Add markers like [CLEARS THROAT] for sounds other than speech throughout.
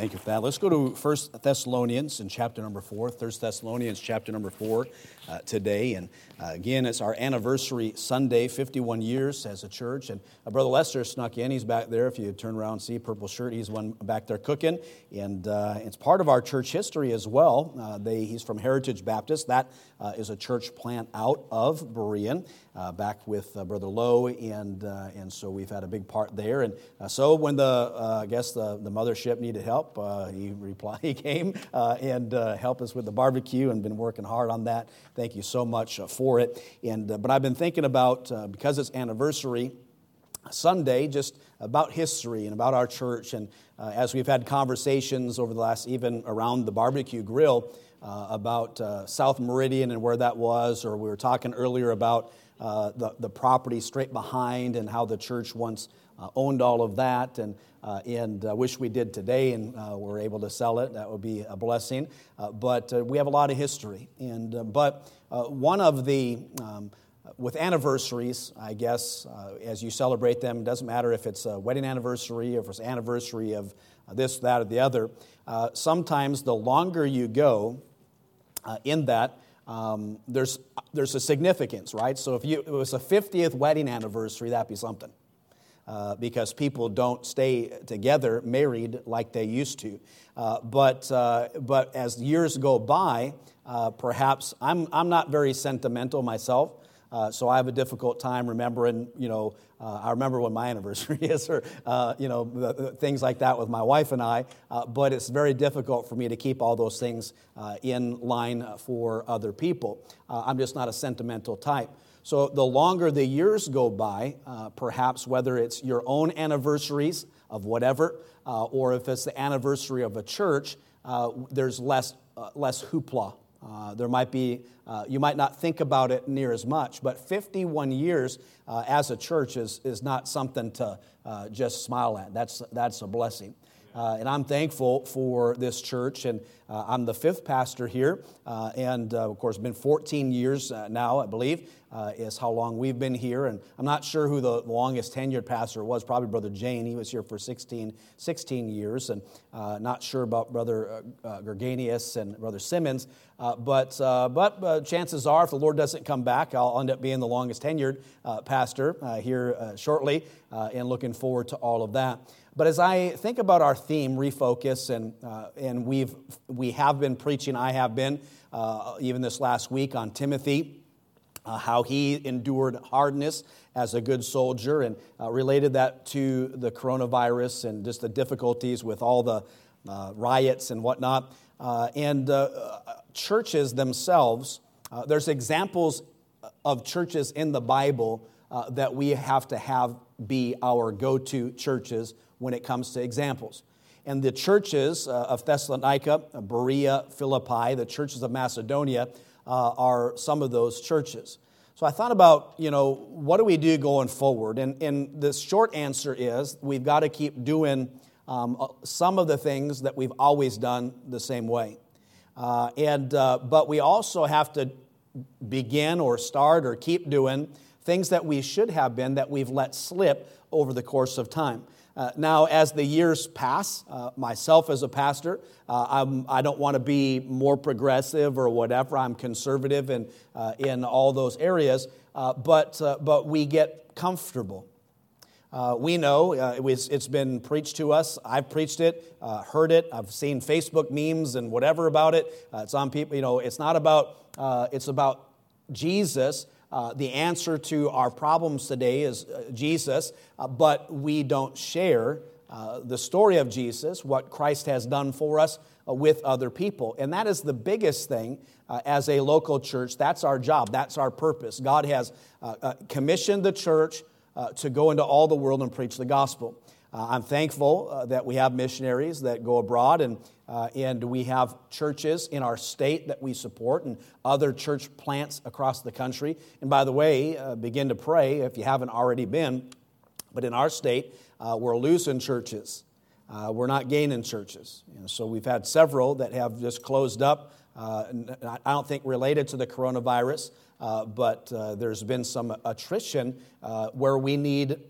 Thank you for that. Let's go to 1 Thessalonians in chapter number 4. 1 Thessalonians chapter number 4 uh, today. And uh, again, it's our anniversary Sunday, 51 years as a church. And uh, Brother Lester snuck in. He's back there. If you turn around and see purple shirt, he's one back there cooking. And uh, it's part of our church history as well. Uh, they, he's from Heritage Baptist. That uh, is a church plant out of Berean, back with Brother Lowe. And, and so we've had a big part there. And so when the, I guess the, the mothership needed help, Uh, he [LAUGHS] replied, he came uh, and uh, helped us with the barbecue and been working hard on that. Thank you so much uh, for it. And uh, but I've been thinking about uh, because it's anniversary Sunday, just about history and about our church. And as we've had conversations over the last, even around the barbecue grill. about South Meridian and where that was, or we were talking earlier about the, the property straight behind and how the church once owned all of that, and uh, and uh, wish we did today and uh, were able to sell it. That would be a blessing. Uh, but uh, we have a lot of history, and uh, but one of the um, with anniversaries, I guess, as you celebrate them, it doesn't matter if it's a wedding anniversary, or if it's anniversary of this, that, or the other. sometimes the longer you go in that, um, there's, there's a significance, right? So if you, it was a 50th wedding anniversary, that'd be something uh, because people don't stay together married like they used to. Uh, but, uh, but as years go by, uh, perhaps I'm, I'm not very sentimental myself. Uh, so I have a difficult time remembering, you know, uh, I remember when my [LAUGHS] anniversary is, or, you know, the, the things like that with my wife and I. but it's very difficult for me to keep all those things in line for other people. I'm just not a sentimental type. So the longer the years go by, uh, perhaps whether it's your own anniversaries of whatever, uh, or if it's the anniversary of a church, uh, there's less, uh, less hoopla. Uh, there might be, uh, you might not think about it near as much, but 51 years as a church is, is not something to just smile at. That's, that's a blessing. Uh, and I'm thankful for this church. And uh, I'm the fifth pastor here. Uh, and of course, been 14 years now, I believe uh, is how long we've been here. And I'm not sure who the longest tenured pastor was, probably Brother Jane. He was here for 16, 16 years. And uh, not sure about Brother uh, uh Gerganius and Brother Simmons. Uh, but uh, but chances are, if the Lord doesn't come back, I'll end up being the longest tenured pastor here shortly. and looking forward to all of that. But as I think about our theme, refocus, and, and we've, we have been preaching, I have been, even this last week on Timothy uh, how he endured hardness as a good soldier and uh, related that to the coronavirus and just the difficulties with all the uh, riots and whatnot. Uh, and uh, churches themselves, uh, there's examples of churches in the Bible that we have to have be our go to churches when it comes to examples. And the churches of Thessalonica, Berea, Philippi, the churches of Macedonia, uh, are some of those churches. So I thought about, you know, what do we do going forward? And, and the short answer is we've got to keep doing um, uh, some of the things that we've always done the same way. Uh, and, uh, but we also have to begin or start or keep doing things that we should have been that we've let slip over the course of time. Uh, now, as the years pass, uh, myself as a pastor, uh, I do not want to be more progressive or whatever. I'm conservative in, uh, in all those areas, uh, but, uh, but we get comfortable. we know it was, it's been preached to us. I've preached it, heard it. I've seen Facebook memes and whatever about it. it's on people. You know, it's not about. it's about Jesus uh, the answer to our problems today is uh, Jesus, uh, but we don't share uh, the story of Jesus, what Christ has done for us uh, with other people. And that is the biggest thing as a local church. That's our job, that's our purpose. God has commissioned the church to go into all the world and preach the gospel. Uh, I'm thankful uh, that we have missionaries that go abroad and, uh, and we have churches in our state that we support and other church plants across the country. And by the way, uh, begin to pray if you haven't already been. But in our state, uh, we're losing churches. Uh, we're not gaining churches. Know, so we've had several that have just closed up. I don't think related to the coronavirus, but there's been some attrition where we need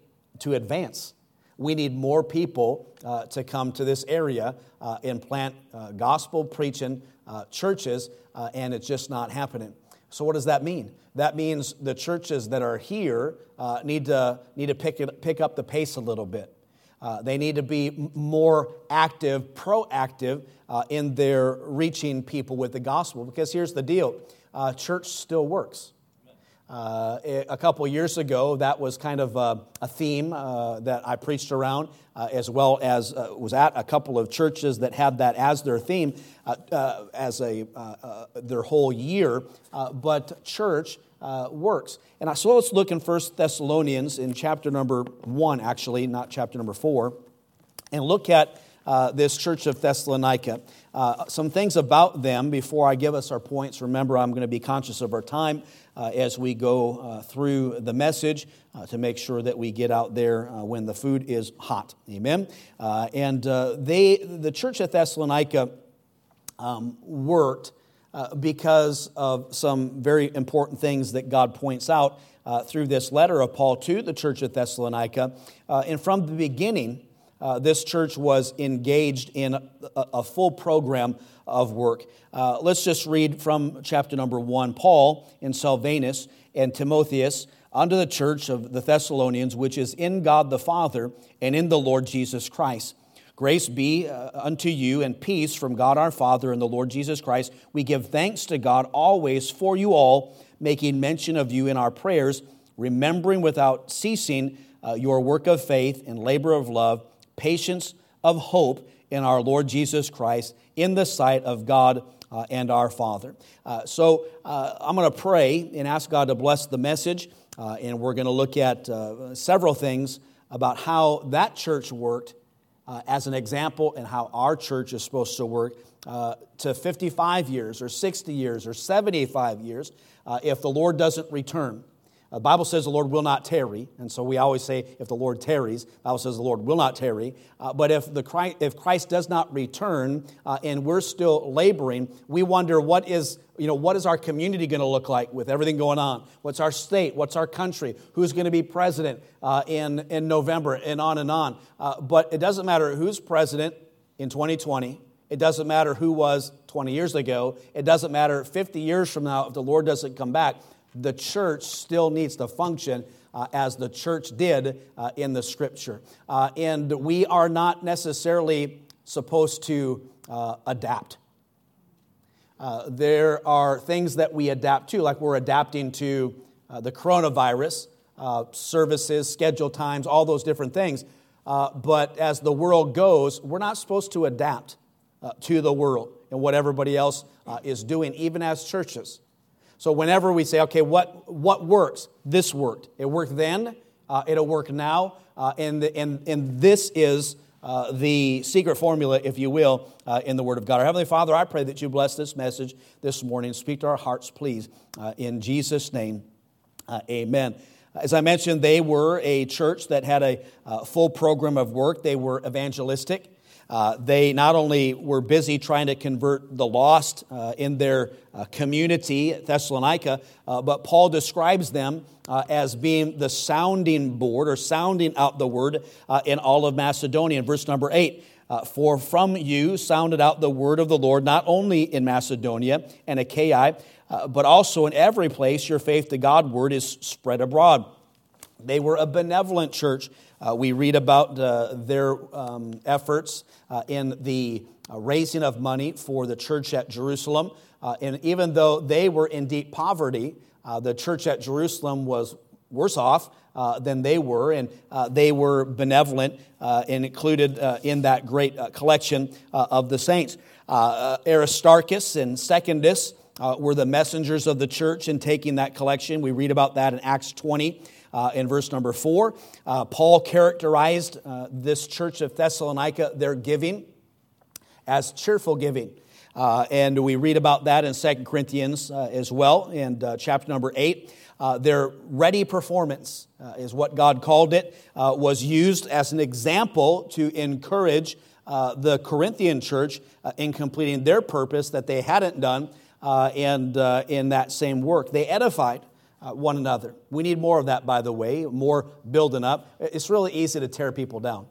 to advance we need more people uh, to come to this area uh, and plant uh, gospel preaching uh, churches, uh, and it's just not happening. So, what does that mean? That means the churches that are here uh, need to, need to pick, it, pick up the pace a little bit. they need to be more active, proactive in their reaching people with the gospel. Because here's the deal church still works. Uh, a couple years ago, that was kind of a, a theme uh, that I preached around, uh, as well as uh, was at a couple of churches that had that as their theme, uh, uh, as a their whole year. but church works, and so let's look in First Thessalonians in chapter number one, actually, not chapter number four, and look at this church of Thessalonica. Some things about them before I give us our points. Remember, I'm going to be conscious of our time uh, as we go uh, through the message uh, to make sure that we get out there uh, when the food is hot. Amen. Uh, and uh, they, the church at Thessalonica um, worked because of some very important things that God points out through this letter of Paul to the church at Thessalonica. and from the beginning, uh, this church was engaged in a, a full program of work. Uh, let's just read from chapter number one. Paul and Silvanus and Timotheus unto the church of the Thessalonians, which is in God the Father and in the Lord Jesus Christ. Grace be uh, unto you and peace from God our Father and the Lord Jesus Christ. We give thanks to God always for you all, making mention of you in our prayers, remembering without ceasing uh, your work of faith and labor of love, patience of hope in our Lord Jesus Christ in the sight of God uh, and our Father. Uh, so uh, I'm going to pray and ask God to bless the message, uh, and we're going to look at uh, several things about how that church worked uh, as an example and how our church is supposed to work to 55 years or 60 years or 75 years if the Lord doesn't return. The Bible says the Lord will not tarry, and so we always say if the Lord tarries, the Bible says the Lord will not tarry. Uh, but if, the Christ, if Christ does not return uh, and we're still laboring, we wonder what is, you know, what is our community going to look like with everything going on? What's our state? What's our country? Who's going to be president uh, in, in November and on and on? Uh, but it doesn't matter who's president in 2020. It doesn't matter who was 20 years ago. It doesn't matter 50 years from now if the Lord doesn't come back the church still needs to function uh, as the church did uh, in the scripture. Uh, and we are not necessarily supposed to uh, adapt. Uh, there are things that we adapt to, like we're adapting to uh, the coronavirus, services, schedule times, all those different things. but as the world goes, we're not supposed to adapt to the world and what everybody else is doing, even as churches. So whenever we say, okay, what, what works? This worked. It worked then, uh, it'll work now, uh, and, the, and, and this is uh, the secret formula, if you will, uh, in the Word of God. Our Heavenly Father, I pray that you bless this message this morning. Speak to our hearts, please. Uh, in Jesus' name, uh, amen. As I mentioned, they were a church that had a full program of work. They were evangelistic. Uh, they not only were busy trying to convert the lost uh, in their uh, community, Thessalonica, uh, but Paul describes them uh, as being the sounding board or sounding out the word in all of Macedonia. In verse number 8, for from you sounded out the word of the Lord, not only in Macedonia and Achaia, but also in every place your faith to God word is spread abroad. They were a benevolent church uh, we read about uh, their um, efforts uh, in the uh, raising of money for the church at Jerusalem. Uh, and even though they were in deep poverty, uh, the church at Jerusalem was worse off than they were, and they were benevolent and included in that great collection of the saints. Aristarchus and Secundus were the messengers of the church in taking that collection. We read about that in Acts 20 uh, in verse number four. Uh, Paul characterized uh, this church of Thessalonica, their giving, as cheerful giving. Uh, and we read about that in 2 Corinthians uh, as well, in uh, chapter number 8. their ready performance is what God called it, was used as an example to encourage the Corinthian church in completing their purpose that they hadn't done and in that same work. They edified uh, one another. We need more of that, by the way, more building up. It's really easy to tear people down.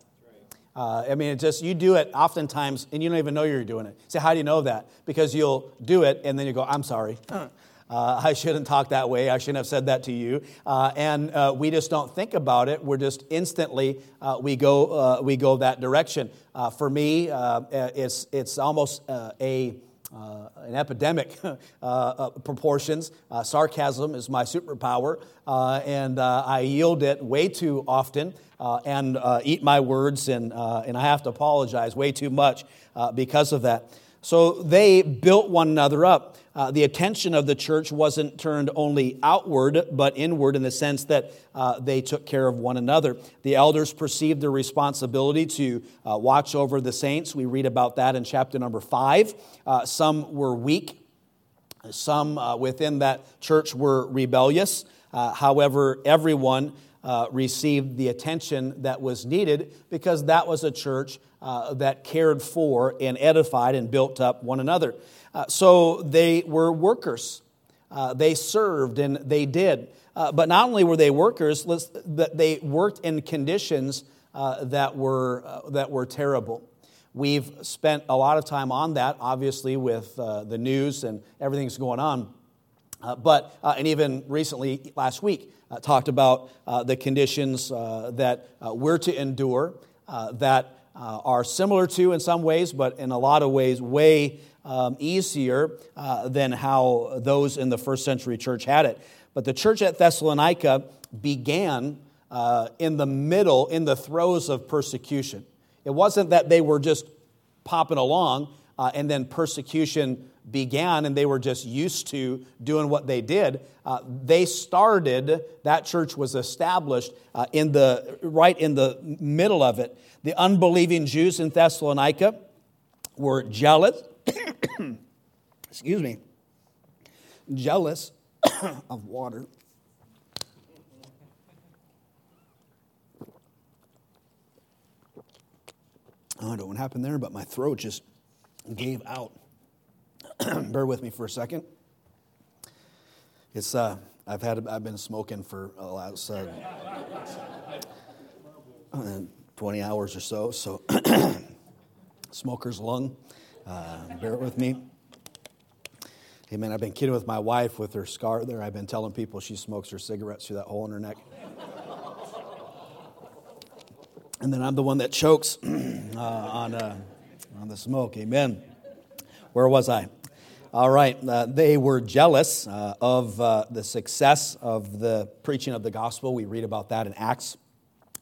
Uh, I mean, it just you do it oftentimes, and you don't even know you're doing it. Say, how do you know that? Because you'll do it, and then you go, "I'm sorry." [LAUGHS] Uh, I shouldn't talk that way. I shouldn't have said that to you. Uh, and uh, we just don't think about it. We're just instantly uh, we go uh, we go that direction. Uh, for me, it's it's almost a uh, an epidemic [LAUGHS] uh, uh, proportions. Uh, sarcasm is my superpower, uh, and uh, I yield it way too often and eat my words, and, and I have to apologize way too much because of that. So they built one another up. Uh, the attention of the church wasn't turned only outward, but inward in the sense that uh, they took care of one another. The elders perceived their responsibility to uh, watch over the saints. We read about that in chapter number five. Uh, some were weak, some uh, within that church were rebellious. Uh, however, everyone received the attention that was needed because that was a church that cared for and edified and built up one another. Uh, so they were workers. Uh, they served and they did. Uh, but not only were they workers, they worked in conditions uh, that, were, that were terrible. We've spent a lot of time on that, obviously, with the news and everything's going on. Uh, but, uh, and even recently, last week, uh, talked about uh, the conditions uh, that uh, we're to endure that are similar to in some ways, but in a lot of ways, way um, easier than how those in the first century church had it. But the church at Thessalonica began in the middle, in the throes of persecution. It wasn't that they were just popping along and then persecution began and they were just used to doing what they did. Uh, they started, that church was established uh, in the, right in the middle of it. The unbelieving Jews in Thessalonica were jealous, excuse me, jealous [COUGHS] of water. I don't know what happened there, but my throat just gave out. [COUGHS] bear with me for a second. It's uh, I've had I've been smoking for the last uh, uh [COUGHS] 20 hours or so. So smoker's lung. Uh, bear with me. Hey man, I've been kidding with my wife with her scar there. I've been telling people she smokes her cigarettes through that hole in her neck. and then I'm the one that chokes [CLEARS THROAT] uh, on, uh, on the smoke. Amen. Where was I? All right, uh, they were jealous uh, of uh, the success of the preaching of the gospel. We read about that in Acts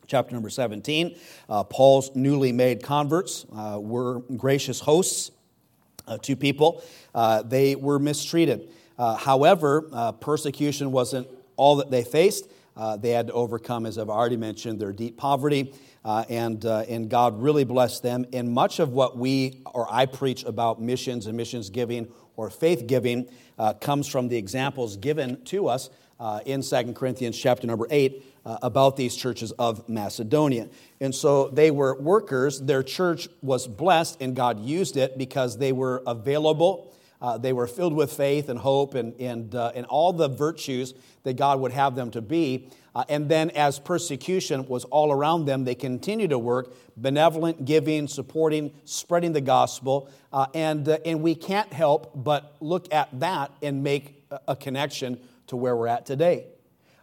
chapter number 17. Uh, Paul's newly made converts uh, were gracious hosts uh, to people, they were mistreated. however, persecution wasn't all that they faced. they had to overcome, as I've already mentioned, their deep poverty. Uh, and, uh, and God really blessed them. And much of what we or I preach about missions and missions giving or faith giving uh, comes from the examples given to us uh, in 2 Corinthians chapter number 8 uh, about these churches of Macedonia. And so they were workers. Their church was blessed, and God used it because they were available. Uh, they were filled with faith and hope and, and, uh, and all the virtues that God would have them to be. Uh, and then, as persecution was all around them, they continued to work, benevolent, giving, supporting, spreading the gospel. Uh, and, and we can't help but look at that and make a connection to where we're at today.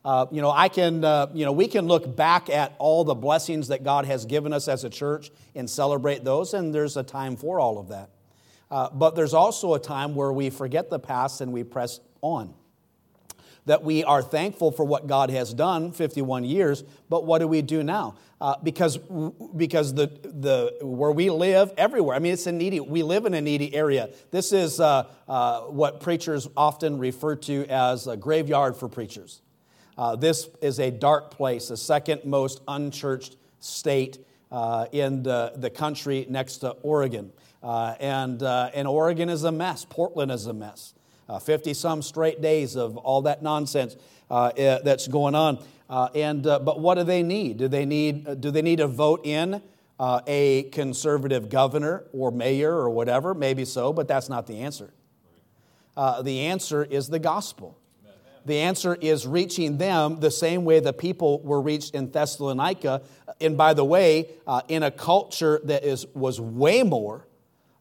Uh, you know, I can, uh, you know, we can look back at all the blessings that God has given us as a church and celebrate those, and there's a time for all of that. Uh, but there's also a time where we forget the past and we press on that we are thankful for what God has done 51 years, but what do we do now? Uh, because because the, the, where we live, everywhere, I mean, it's a needy, we live in a needy area. This is uh, uh, what preachers often refer to as a graveyard for preachers. Uh, this is a dark place, the second most unchurched state uh, in the, the country next to Oregon. Uh, and, and Oregon is a mess, Portland is a mess. 50 uh, some straight days of all that nonsense uh, eh, that's going on. Uh, and, but what do they need? Do they need, do they need to vote in a conservative governor or mayor or whatever? Maybe so, but that's not the answer. the answer is the gospel. the answer is reaching them the same way the people were reached in Thessalonica. And by the way, uh, in a culture that is, was way more,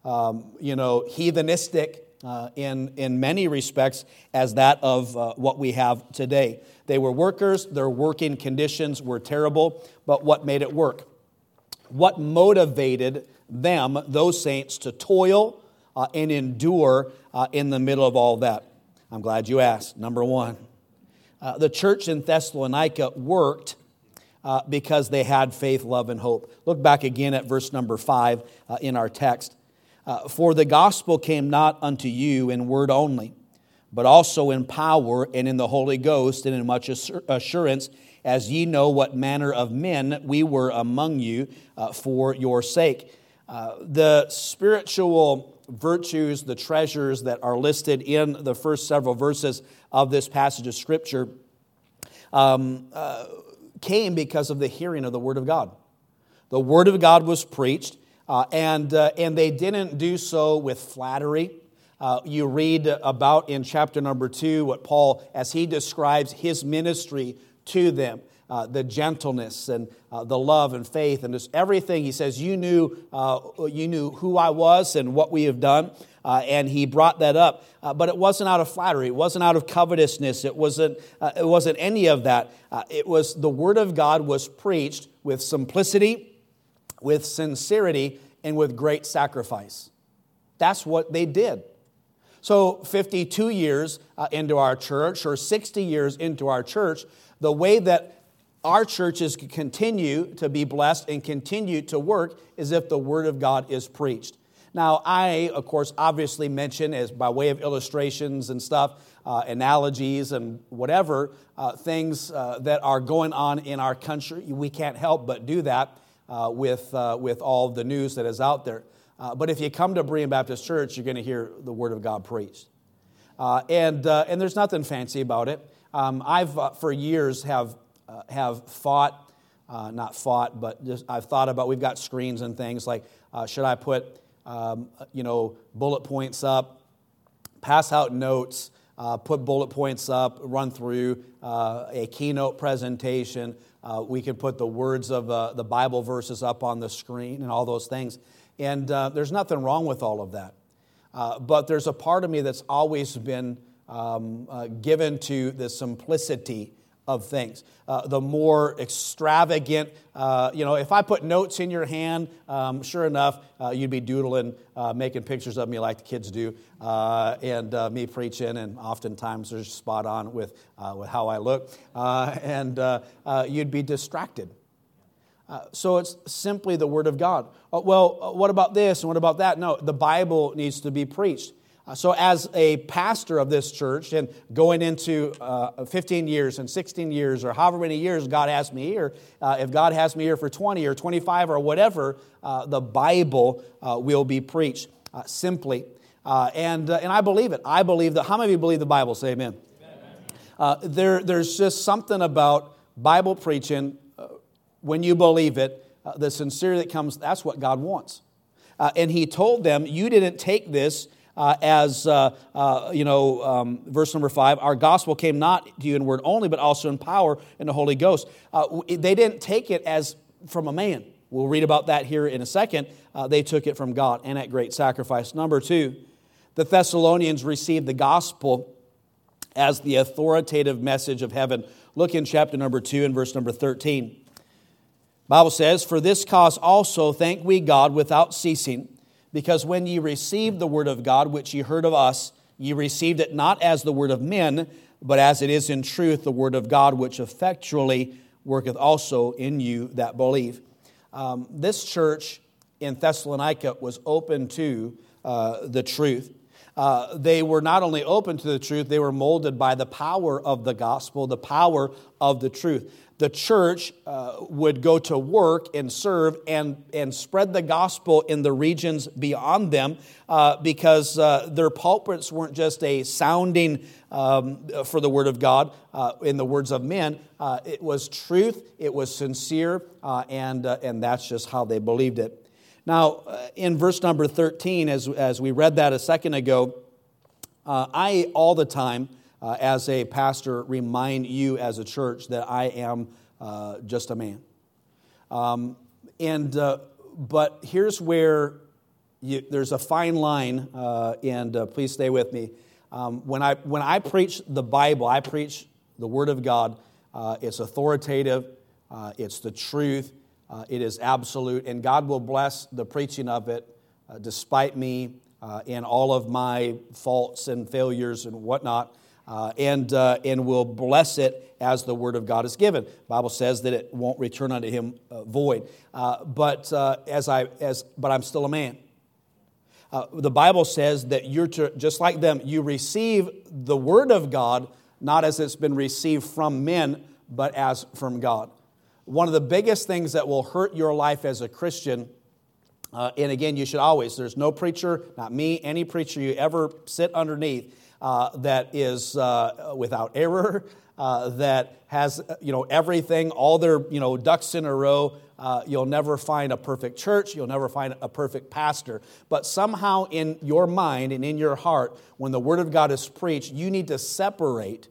um, you know, heathenistic uh, in, in many respects as that of uh, what we have today. They were workers, their working conditions were terrible, but what made it work? What motivated them, those saints, to toil uh, and endure uh, in the middle of all that? I'm glad you asked. Number one, uh, the church in Thessalonica worked uh, because they had faith, love, and hope. Look back again at verse number five in our text. Uh, For the gospel came not unto you in word only, but also in power and in the Holy Ghost and in much assurance, as ye know what manner of men we were among you uh, for your sake. Uh, the spiritual virtues, the treasures that are listed in the first several verses of this passage of Scripture um, uh, came because of the hearing of the Word of God. The Word of God was preached, uh, and, uh, and they didn't do so with flattery. Uh, you read about in chapter number two what Paul, as he describes his ministry to them uh, the gentleness and uh, the love and faith and just everything. He says, You knew, uh, you knew who I was and what we have done. And he brought that up. But it wasn't out of flattery. It wasn't out of covetousness. It wasn't, it wasn't any of that. it was the word of God was preached with simplicity, with sincerity, and with great sacrifice. That's what they did. So, 52 years into our church, or 60 years into our church, the way that our churches continue to be blessed and continue to work is if the Word of God is preached. Now, I, of course, obviously mention as by way of illustrations and stuff, uh, analogies and whatever, uh, things uh, that are going on in our country. We can't help but do that uh, with, uh, with all the news that is out there. Uh, but if you come to Berean Baptist Church, you're going to hear the Word of God preached. and, and there's nothing fancy about it. Um, I've, for years, have uh, have fought, uh, not fought, but just I've thought about, we've got screens and things like, uh, should I put, um, you know, bullet points up, pass out notes, uh, put bullet points up, run through uh, a keynote presentation. Uh, we could put the words of the Bible verses up on the screen and all those things. And there's nothing wrong with all of that. but there's a part of me that's always been um, given to the simplicity of things. Uh, the more extravagant, uh, you know, if I put notes in your hand, um, sure enough, uh, you'd be doodling, uh, making pictures of me like the kids do, uh, and uh, me preaching, and oftentimes they're spot on with, with how I look, and you'd be distracted. so it's simply the Word of God. well, what about this and what about that? No, the Bible needs to be preached. Uh, so, as a pastor of this church and going into uh, 15 years and 16 years or however many years God has me here, uh, if God has me here for 20 or 25 or whatever, uh, the Bible uh, will be preached uh, simply. and, and I believe it. I believe that. How many of you believe the Bible? Say amen. there, there's just something about Bible preaching when you believe it, the sincerity that comes, that's what God wants. and He told them, You didn't take this uh, as, uh, uh, you know, um, verse number five, our gospel came not to you in word only, but also in power in the Holy Ghost. Uh, they didn't take it as from a man. We'll read about that here in a second. Uh, they took it from God and at great sacrifice. Number two, the Thessalonians received the gospel as the authoritative message of heaven. Look in chapter number 2 and verse number 13. Bible says, For this cause also thank we God without ceasing because when ye received the word of God, which ye heard of us, ye received it not as the word of men, but as it is in truth the word of God, which effectually worketh also in you that believe. Um, this church in Thessalonica was open to uh, the truth. Uh, they were not only open to the truth, they were molded by the power of the gospel, the power of the truth the church uh, would go to work and serve and, and spread the gospel in the regions beyond them uh, because uh, their pulpits weren't just a sounding um, for the word of God uh, in the words of men. Uh, it was truth, it was sincere, and, and that's just how they believed it. Now, in verse number 13, as, as we read that a second ago, I all the time uh, as a pastor, remind you as a church that I am uh, just a man. Um, and, uh, but here's where you, there's a fine line, uh, and uh, please stay with me. Um, when, I, when I preach the Bible, I preach the Word of God. Uh, it's authoritative, uh, it's the truth, uh, it is absolute, and God will bless the preaching of it uh, despite me and all of my faults and failures and whatnot. and, and will bless it as the word of God is given. Bible says that it won't return unto him void. but as I as but I'm still a man. Uh, the Bible says that you're to, just like them, you receive the Word of God not as it's been received from men, but as from God. One of the biggest things that will hurt your life as a Christian, uh, and again, you should always, there's no preacher, not me, any preacher you ever sit underneath uh, that is uh, without error, uh, that has you know everything, all their you know ducks in a row. Uh, you'll never find a perfect church. You'll never find a perfect pastor. But somehow in your mind and in your heart, when the Word of God is preached, you need to separate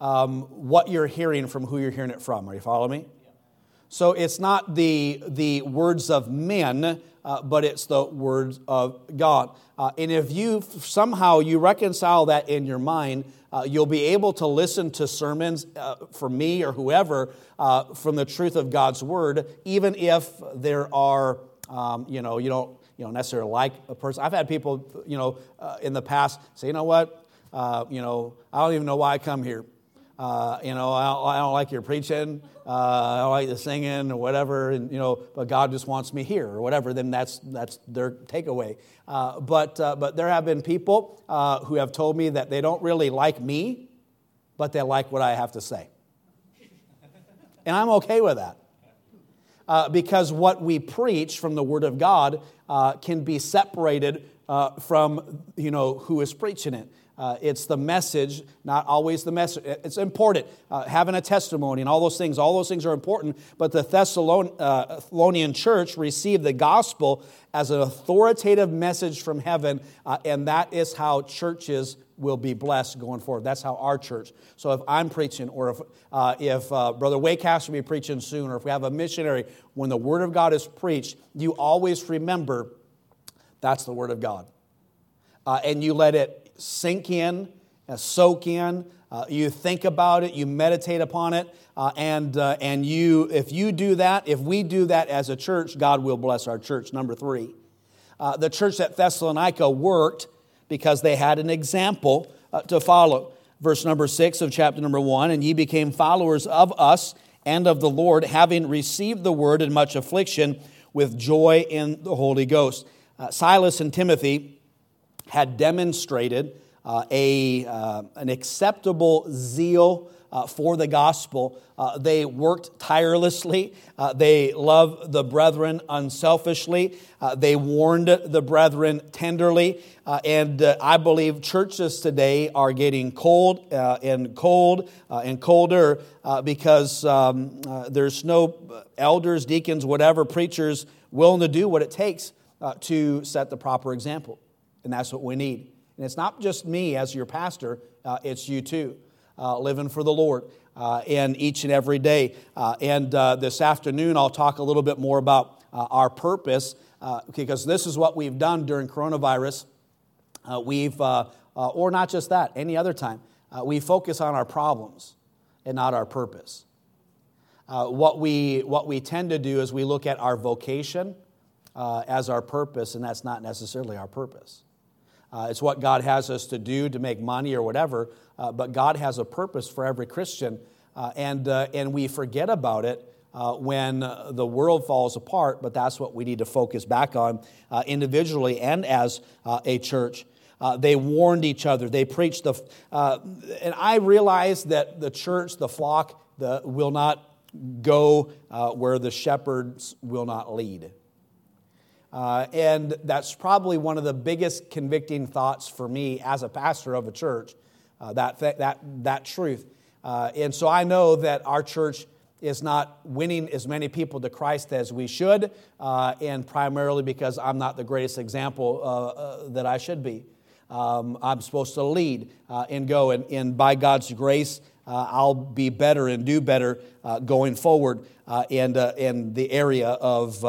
um, what you're hearing from who you're hearing it from. Are you following me? So it's not the, the words of men, uh, but it's the words of God. Uh, and if you somehow you reconcile that in your mind, uh, you'll be able to listen to sermons uh, from me or whoever uh, from the truth of God's word, even if there are, um, you know, you don't, you don't necessarily like a person. I've had people, you know, uh, in the past say, you know what, you know, I don't even know why I come here. Uh, you know, I don't, I don't, like your preaching. Uh, I don't like the singing or whatever. And you know, but God just wants me here or whatever. Then that's that's their takeaway. Uh, but uh, but there have been people uh, who have told me that they don't really like me, but they like what I have to say, and I'm okay with that. Uh, because what we preach from the Word of God can be separated from you know who is preaching it. Uh, it's the message, not always the message. It's important. Uh, having a testimony and all those things, all those things are important. But the uh, Thessalonian church received the gospel as an authoritative message from heaven, uh, and that is how churches will be blessed going forward. That's how our church. So if I'm preaching, or if, uh, if uh, Brother Waycast will be preaching soon, or if we have a missionary, when the Word of God is preached, you always remember that's the Word of God. and you let it sink in, uh, soak in. Uh, you think about it, you meditate upon it, uh, and, uh, and you, if you do that, if we do that as a church, God will bless our church. Number three, uh, the church at Thessalonica worked because they had an example uh, to follow. Verse number six of chapter number one, and ye became followers of us and of the Lord, having received the word in much affliction with joy in the Holy Ghost. Silas and Timothy had demonstrated uh, a, uh, an acceptable zeal uh, for the gospel. Uh, they worked tirelessly. Uh, they loved the brethren unselfishly. Uh, they warned the brethren tenderly. and I believe churches today are getting cold and cold and colder because um, there's no elders, deacons, whatever, preachers willing to do what it takes to set the proper example and that's what we need. And it's not just me as your pastor, uh, it's you too, uh, living for the Lord uh, in each and every day. Uh, and uh, this afternoon, I'll talk a little bit more about uh, our purpose because this is what we've done during coronavirus. we've, or not just that, any other time, we focus on our problems and not our purpose. what, we, what we tend to do is we look at our vocation as our purpose, and that's not necessarily our purpose. Uh, it's what God has us to do to make money or whatever, uh, but God has a purpose for every Christian, uh, and, uh, and we forget about it uh, when the world falls apart, but that's what we need to focus back on uh, individually and as a church. they warned each other. They preached the, and I realized that the church, the flock, the, will not go where the shepherds will not lead. Uh, and that's probably one of the biggest convicting thoughts for me as a pastor of a church, uh, that, that, that truth. Uh, and so I know that our church is not winning as many people to Christ as we should, uh, and primarily because I'm not the greatest example uh, uh, that I should be. Um, I'm supposed to lead and go. And, and by God's grace, uh, I'll be better and do better uh, going forward uh, and in the area of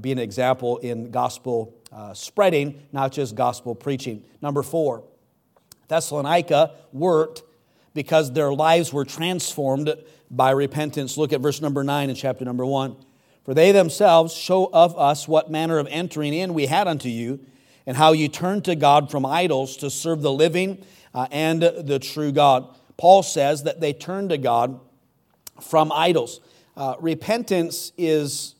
being an example in gospel spreading, not just gospel preaching. Number four, Thessalonica worked because their lives were transformed by repentance. Look at verse number 9 in chapter number 1. For they themselves show of us what manner of entering in we had unto you, and how you turned to God from idols to serve the living uh, and the true God. Paul says that they turned to God from idols. Uh, repentance is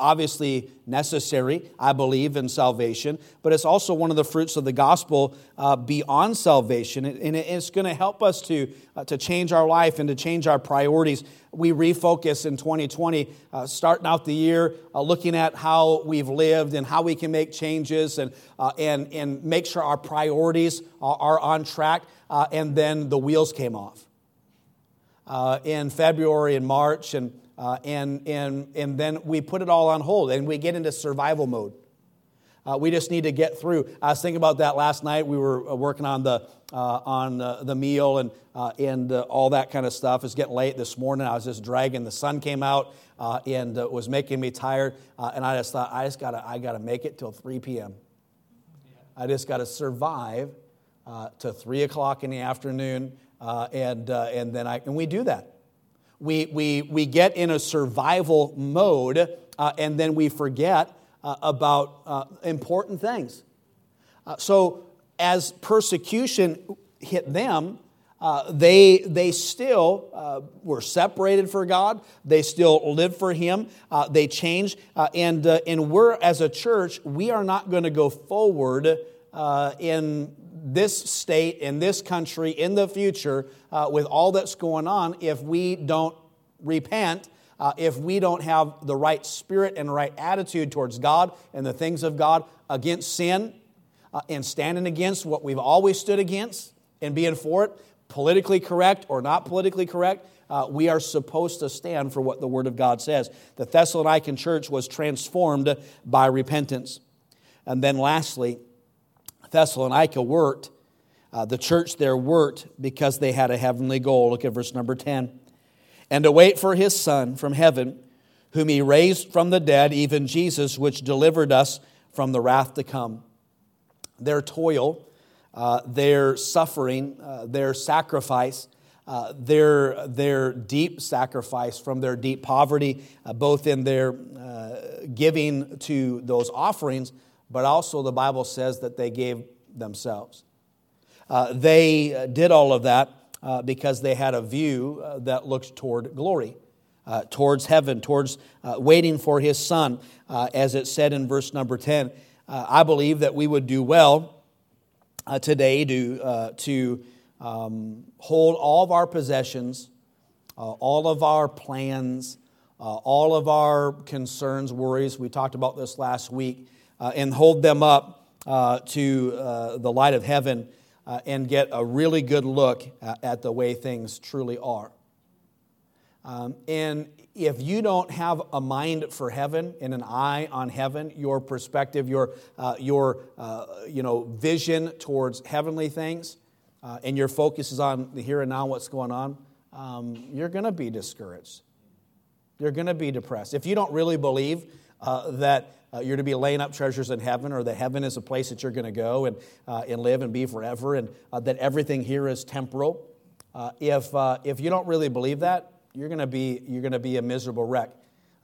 obviously necessary, I believe, in salvation, but it's also one of the fruits of the gospel uh, beyond salvation. And it's going to help us to, uh, to change our life and to change our priorities. We refocus in 2020, uh, starting out the year, uh, looking at how we've lived and how we can make changes and, uh, and, and make sure our priorities are, are on track. Uh, and then the wheels came off. in February and March, and uh, and, and, and then we put it all on hold and we get into survival mode. Uh, we just need to get through. I was thinking about that last night. We were uh, working on the, uh, on the meal and, uh, and uh, all that kind of stuff. It's getting late this morning. I was just dragging. The sun came out and was making me tired. and I just thought, I just got to I gotta make it till 3 p.m. I just got to survive to 3 o'clock in the afternoon. and, and then I, and we do that we, we, we get in a survival mode uh, and then we forget uh, about uh, important things. Uh, so, as persecution hit them, uh, they, they still uh, were separated for God. They still lived for Him. they changed. and, and we're, as a church, we are not going to go forward in this state, in this country, in the future, uh, with all that's going on, if we don't repent, uh, if we don't have the right spirit and right attitude towards God and the things of God against sin, uh, and standing against what we've always stood against and being for it, politically correct or not politically correct, uh, we are supposed to stand for what the Word of God says. The Thessalonican church was transformed by repentance. And then lastly, Thessalonica worked. Uh, the church there worked because they had a heavenly goal. Look at verse number 10. And to wait for his Son from heaven, whom he raised from the dead, even Jesus, which delivered us from the wrath to come. Their toil, uh, their suffering, uh, their sacrifice, uh, their, their deep sacrifice from their deep poverty, uh, both in their uh, giving to those offerings, but also the Bible says that they gave themselves. Uh, they uh, did all of that uh, because they had a view uh, that looked toward glory, uh, towards heaven, towards uh, waiting for his son, as it said in verse number 10. I believe that we would do well today to, to um, hold all of our possessions, all of our plans, all of our concerns, worries. We talked about this last week, and hold them up to the light of heaven uh, and get a really good look at, at the way things truly are. Um, and if you don't have a mind for heaven and an eye on heaven, your perspective, your, uh, your uh, you know, vision towards heavenly things, uh, and your focus is on the here and now, what's going on, um, you're going to be discouraged. You're going to be depressed. If you don't really believe uh, that uh, you're to be laying up treasures in heaven, or that heaven is a place that you're going to go and, uh, and live and be forever, and uh, that everything here is temporal. Uh, if, uh, if you don't really believe that, you're going to be, you're going to be a miserable wreck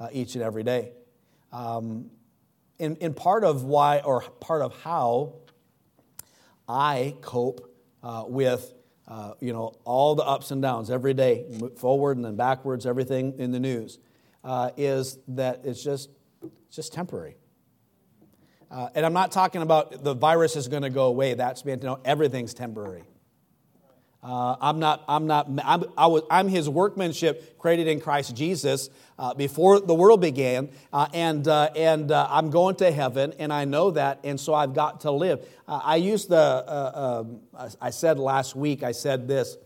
uh, each and every day. Um, in, in part of why, or part of how I cope with you know, all the ups and downs every day, forward and then backwards, everything in the news, is that it's just it's just temporary. Uh, and I'm not talking about the virus is going to go away. That's to know everything's temporary. Uh, I'm not, I'm not, I'm, I was, I'm his workmanship created in Christ Jesus uh, before the world began. Uh, and uh, and uh, I'm going to heaven, and I know that, and so I've got to live. I used the, um, I said last week, I said this,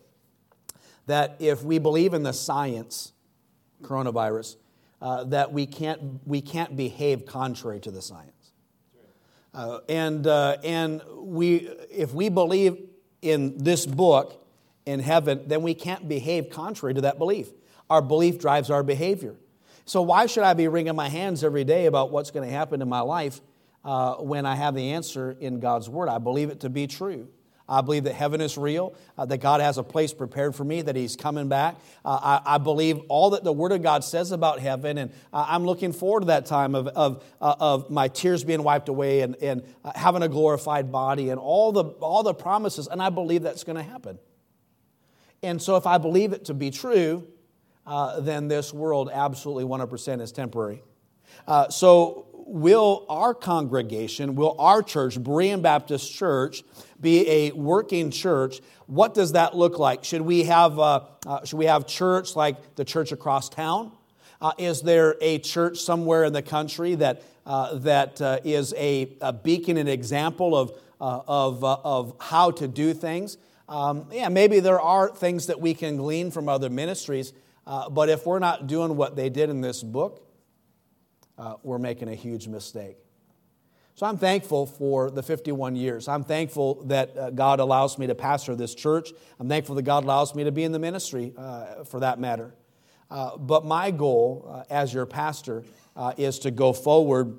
that if we believe in the science, coronavirus, uh, that we can't, we can't behave contrary to the science. Uh, and uh, and we, if we believe in this book in heaven, then we can't behave contrary to that belief. Our belief drives our behavior. So, why should I be wringing my hands every day about what's going to happen in my life uh, when I have the answer in God's Word? I believe it to be true. I believe that heaven is real, uh, that God has a place prepared for me, that He's coming back. Uh, I, I, believe all that the Word of God says about heaven, and uh, I'm looking forward to that time of, of, uh, of my tears being wiped away and, and uh, having a glorified body and all the, all the promises, and I believe that's going to happen. And so, if I believe it to be true, then this world absolutely 100% is temporary. so, will our congregation, will our church, Berean Baptist Church, be a working church? What does that look like? Should we have, uh, uh, should we have church like the church across town? Uh, is there a church somewhere in the country that, uh, that uh, is a, a, beacon and example of, uh, of, of how to do things? Um, yeah, maybe there are things that we can glean from other ministries, but if we're not doing what they did in this book, uh, we're making a huge mistake. So I'm thankful for the 51 years. I'm thankful that uh, God allows me to pastor this church. I'm thankful that God allows me to be in the ministry uh, for that matter. Uh, but my goal uh, as your pastor uh, is to go forward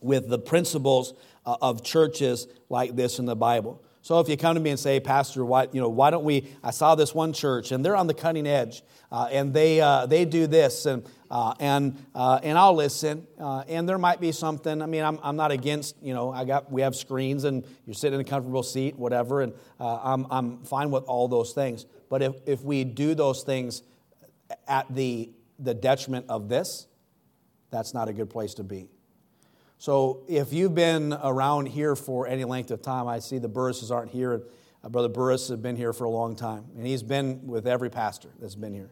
with the principles of churches like this in the Bible. So if you come to me and say, Pastor, why, you know, why don't we? I saw this one church and they're on the cutting edge uh, and they, uh, they do this and, uh, and, uh, and I'll listen. Uh, and there might be something. I mean, I'm, I'm not against, you know, I got, we have screens and you're sitting in a comfortable seat, whatever, and uh, I'm, I'm fine with all those things. But if, if we do those things at the, the detriment of this, that's not a good place to be. So if you've been around here for any length of time, I see the Burrises aren't here. Uh, Brother Burris has been here for a long time, and he's been with every pastor that's been here.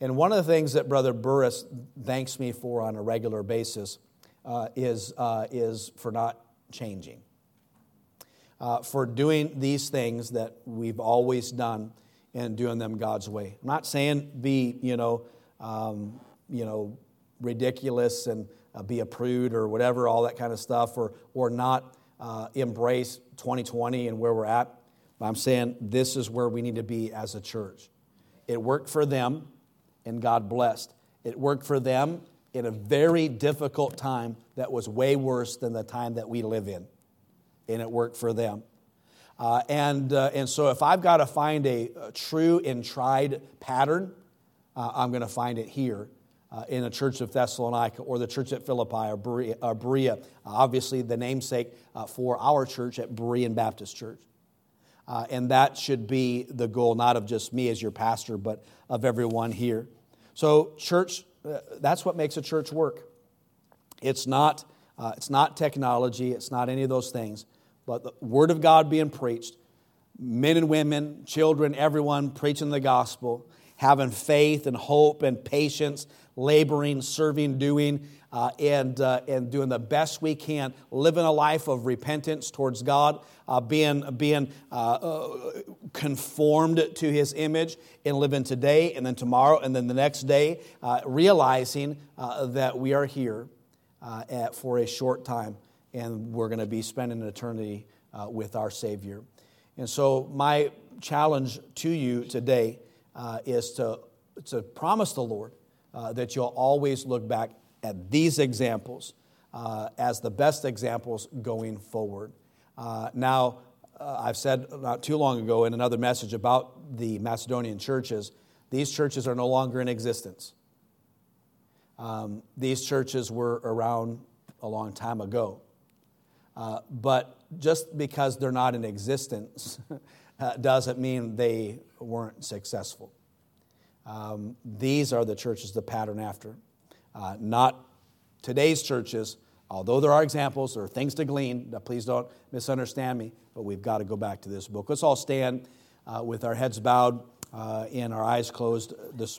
And one of the things that Brother Burris thanks me for on a regular basis uh, is, uh, is for not changing, uh, for doing these things that we've always done and doing them God's way. I'm not saying be, you know, um, you know, ridiculous and uh, be a prude or whatever, all that kind of stuff, or, or not uh, embrace 2020 and where we're at. But I'm saying this is where we need to be as a church. It worked for them, and God blessed. It worked for them in a very difficult time that was way worse than the time that we live in. And it worked for them. Uh, and, uh, and so if I've got to find a, a true and tried pattern, uh, I'm going to find it here uh, in the church of Thessalonica or the church at Philippi or Berea. Or Berea. obviously, the namesake uh, for our church at Berean Baptist Church. Uh, and that should be the goal, not of just me as your pastor, but of everyone here. So, church, uh, that's what makes a church work. It's not, uh, it's not technology, it's not any of those things, but the Word of God being preached, men and women, children, everyone preaching the gospel, having faith and hope and patience laboring, serving, doing, uh, and, uh, and doing the best we can, living a life of repentance towards God, uh, being, being uh, uh, conformed to His image, and living today and then tomorrow and then the next day, uh, realizing that we are here at, for a short time and we're going to be spending an eternity with our Savior. And so, my challenge to you today is to, to promise the Lord uh, that you'll always look back at these examples uh, as the best examples going forward. Uh, now, uh, I've said not too long ago in another message about the Macedonian churches, these churches are no longer in existence. Um, these churches were around a long time ago. Uh, but just because they're not in existence [LAUGHS] doesn't mean they weren't successful. Um, these are the churches to pattern after. Uh, not today's churches, although there are examples, there are things to glean. Please don't misunderstand me, but we've got to go back to this book. Let's all stand uh, with our heads bowed uh, and our eyes closed this morning.